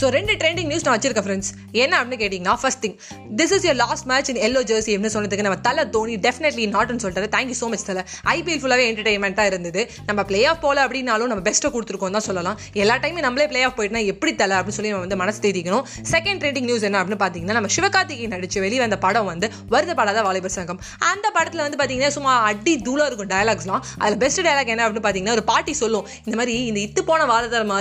So ரெண்டு trending news நான் வச்சிருக்கேன் ஃப்ரெண்ட்ஸ் என்ன அப்படின்னு கேட்டிங்கன்னா first thing this is your last match in yellow jersey அப்படின்னு சொன்னதுக்கு நம்ம தலை தோனி டெஃபினெட்லி நாட்னு சொல்லிட்டாரு. தேங்க்யூ ஸோ மச் தலை. ஐபிஎல் ஃபுல்லாகவே என்டர்டைன்மெண்ட்டாக இருந்தது. நம்ம பிளே ஆஃப் போல அப்படின்னாலும் நம்ம பெஸ்ட்டை கொடுத்துருக்கோம் தான் சொல்லலாம். எல்லா டைமும் நம்மளே பிளே ஆஃப் போயிட்டுனா எப்படி தலை அப்படின்னு சொல்லி நம்ம வந்து மனசு தேதிக்கணும் செகண்ட் ட்ரெண்டிங் நியூஸ் என்ன அப்படின்னு பார்த்தீங்கன்னா நம்ம சிவகார்த்திகை நடிச்சு வெளிவந்த படம் வந்து வருத படாத வாலிபர் சங்கம். அந்த படத்தில் வந்து பார்த்தீங்கன்னா சும்மா அடி தூளாக இருக்கும் டயலாக்ஸ்லாம் அதில் பெஸ்ட் டயலாக் என்ன அப்படின்னு பார்த்தீங்கன்னா ஒரு பாட்டி சொல்லும். இந்த மாதிரி இந்த இத்து போன வாரதரமா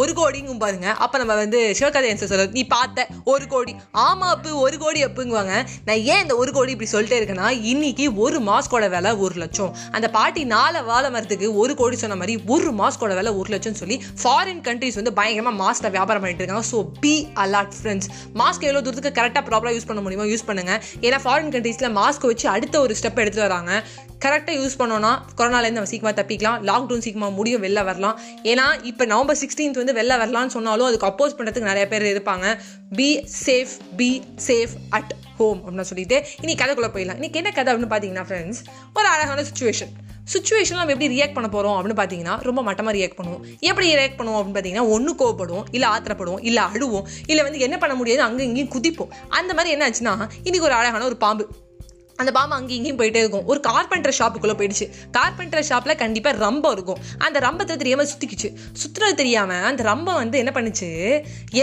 ஒரு கோடிங்கும் பாருங்க. அப்போ நம்ம வந்து சிவகதை சார் சொல்ல நீ பார்த்த ஒரு கோடி. ஆமா அப்பு ஒரு கோடி அப்புங்குவாங்க. நான் ஏன் இந்த ஒரு கோடி இப்படி சொல்லிட்டே இருக்கேன்னா இன்னைக்கு ஒரு மாஸ்கோட விலை ஒரு லட்சம். அந்த பாட்டி நாலு வாழை மரத்துக்கு ஒரு கோடி சொன்ன மாதிரி ஒரு மாஸ்கோட விலை ஒரு லட்சம் சொல்லி ஃபாரின் கண்ட்ரிஸ் வந்து பயங்கரமாக மாஸ்கில் வியாபாரம் பண்ணிட்டு இருக்காங்க. So be a lot friends mask எவ்வளோ தூரத்துக்கு கரெக்டாக ப்ராப்பராக யூஸ் பண்ண முடியுமோ யூஸ் பண்ணுங்க. ஏன்னா ஃபாரின் கண்ட்ரீஸில் மாஸ்க் வச்சு அடுத்த ஒரு ஸ்டெப் எடுத்து வராங்க. கரெக்டாக யூஸ் பண்ணோன்னா கொரோனாலேருந்து நம்ம சீக்கிரமாக தப்பிக்கலாம். லாக்டவுன் சீக்கிரமாக முடியும் வெளில வரலாம். ஏன்னா இப்போ நவம்பர் சிக்ஸ்டீன்த் வந்து வெளில வரலாம்னு சொன்னாலும் அதுக்கு அப்போ அப்போஸ் பண்ணுறதுக்கு நிறைய பேர் இருப்பாங்க. Be safe be safe at home அப்படின்னு சொல்லிட்டு. இன்னைக்கு கதைக்குள்ளே போயிடலாம். இன்னைக்கு என்ன கதை அப்படின்னு பார்த்தீங்கன்னா ஃப்ரெண்ட்ஸ் ஒரு அழகான சுச்சுவேஷன் சுச்சுவேஷன் நம்ம எப்படி ரியாக்ட் பண்ண போகிறோம் அப்படின்னு பார்த்தீங்கன்னா ரொம்ப மட்டமாக ரியாக்ட் பண்ணுவோம். எப்படி ரியாக்ட் பண்ணுவோம் அப்படின்னு பார்த்தீங்கன்னா ஒன்று கோவப்படுவோம் இல்லை ஆத்திரப்படுவோம் இல்லை அழுவோம் இல்லை வந்து என்ன பண்ண முடியாது அங்கே இங்கேயும் குதிப்போம். அந்த மாதிரி என்ன ஆச்சுன்னா இன்னைக்கு ஒரு அழகான ஒரு பாம்பு. அந்த பாம்பு அங்கேயும் இங்கேயும் போயிட்டே இருக்கும். ஒரு கார்பெண்டர் ஷாப்புக்குள்ளே போயிடுச்சு. கார்பெண்டர் ஷாப்பில் கண்டிப்பாக ரம்பம் இருக்கும். அந்த ரம்பத்தை தெரியாமல் சுற்றிக்குச்சு சுற்றுறது தெரியாமல் அந்த ரம்பம் வந்து என்ன பண்ணுச்சு?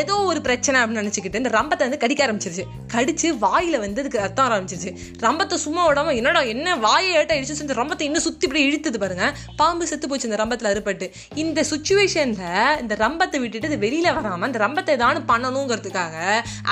ஏதோ ஒரு பிரச்சனை அப்படின்னு நினச்சிக்கிட்டு இந்த ரம்பத்தை வந்து கடிக்க ஆரம்பிச்சிருச்சு. கடிச்சு வாயில் வந்து அதுக்கு ரத்தம் ஆரம்பிச்சிருச்சு. ரம்பத்தை சும்மா விடாம என்னடா என்ன வாயை ஏட்ட இடிச்சு இந்த ரம்பத்தை இன்னும் சுற்றி இப்படி இழுத்துது பாருங்க. பாம்பு செத்து போச்சு இந்த ரம்பத்தில் அறுபட்டு. இந்த சுச்சுவேஷனில் இந்த ரம்பத்தை விட்டுட்டு அது வெளியில் வராமல் அந்த ரம்பத்தை ஏதாவது பண்ணணுங்கிறதுக்காக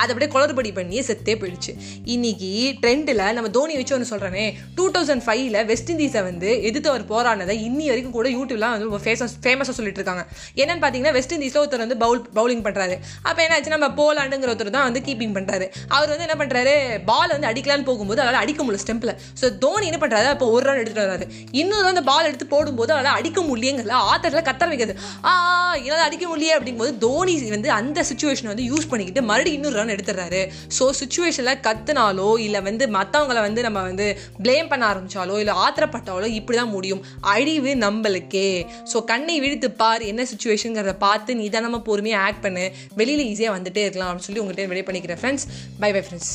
அதை அப்படியே குளறுபடி பண்ணி செத்தே போயிடுச்சு. இன்னைக்கு ட்ரெண்டில் நம்ம தோனி வச்சு ஒன்று சொல்கிறேனே டூ தௌசண்ட் ஃபைவ்ல வெஸ்ட் இண்டீஸை வந்து எதிர்த்து அவர் போராடினதை இன்னி வரைக்கும் கூட யூடியூப்லாம் வந்து ஃபேமஸ் ஃபேமஸாக சொல்லிட்டு இருக்காங்க. என்னன்னு பார்த்தீங்கன்னா வெஸ்ட் இண்டீஸில் ஒருத்தர் வந்து பவுல் பவுலிங் பண்ணுறாரு அப்போ என்ன ஆச்சு நம்ம போலாண்டுங்கிற ஒருத்தர் தான் வந்து கீப்பிங் பண்ணுறாரு அவர் வந்து என்ன பண்ணுறாரு பால் வந்து அடிக்கலான்னு போகும்போது அவரால் அடிக்க முடியல ஸ்டெம்பில் ஸோ தோனி என்ன பண்ணுறாரு அப்போ ஒரு ரன் எடுத்துட்டு வராரு இன்னொரு அந்த பால் எடுத்து போடும்போது அவரால் அடிக்க முடியல ஆத்தரில் கத்தர வைக்கிறது. ஆ என்னால் அடிக்க முடியல அப்படிங்கும்போது தோனி வந்து அந்த சுச்சுவேஷனை வந்து யூஸ் பண்ணிக்கிட்டு மறுபடியும் இன்னொரு ரன் எடுத்துடுறாரு. ஸோ சுச்சுவேஷனில் கத்துனாலோ இல்லை வந்து மற்றவங்கள வந்து நம்ம வந்து ப்ளேம் பண்ண ஆரம்பித்தாலோ இல்லை ஆத்திரப்பட்டாலோ இப்படி தான் முடியும். அழிவு நம்மளுக்கே. ஸோ கண்ணை விழித்து பார் என்ன சுச்சுவேஷனுங்கிறத பார்த்து நிதானமாக பொறுமையாக ஆக்ட் பண்ணு. வெளியில் ஈஸியாக வந்துட்டே இருக்கலாம் அப்படின்னு சொல்லி உங்கள்கிட்ட வெளியே பண்ணிக்கிறேன் ஃப்ரெண்ட்ஸ் பை பை ஃப்ரெண்ட்ஸ்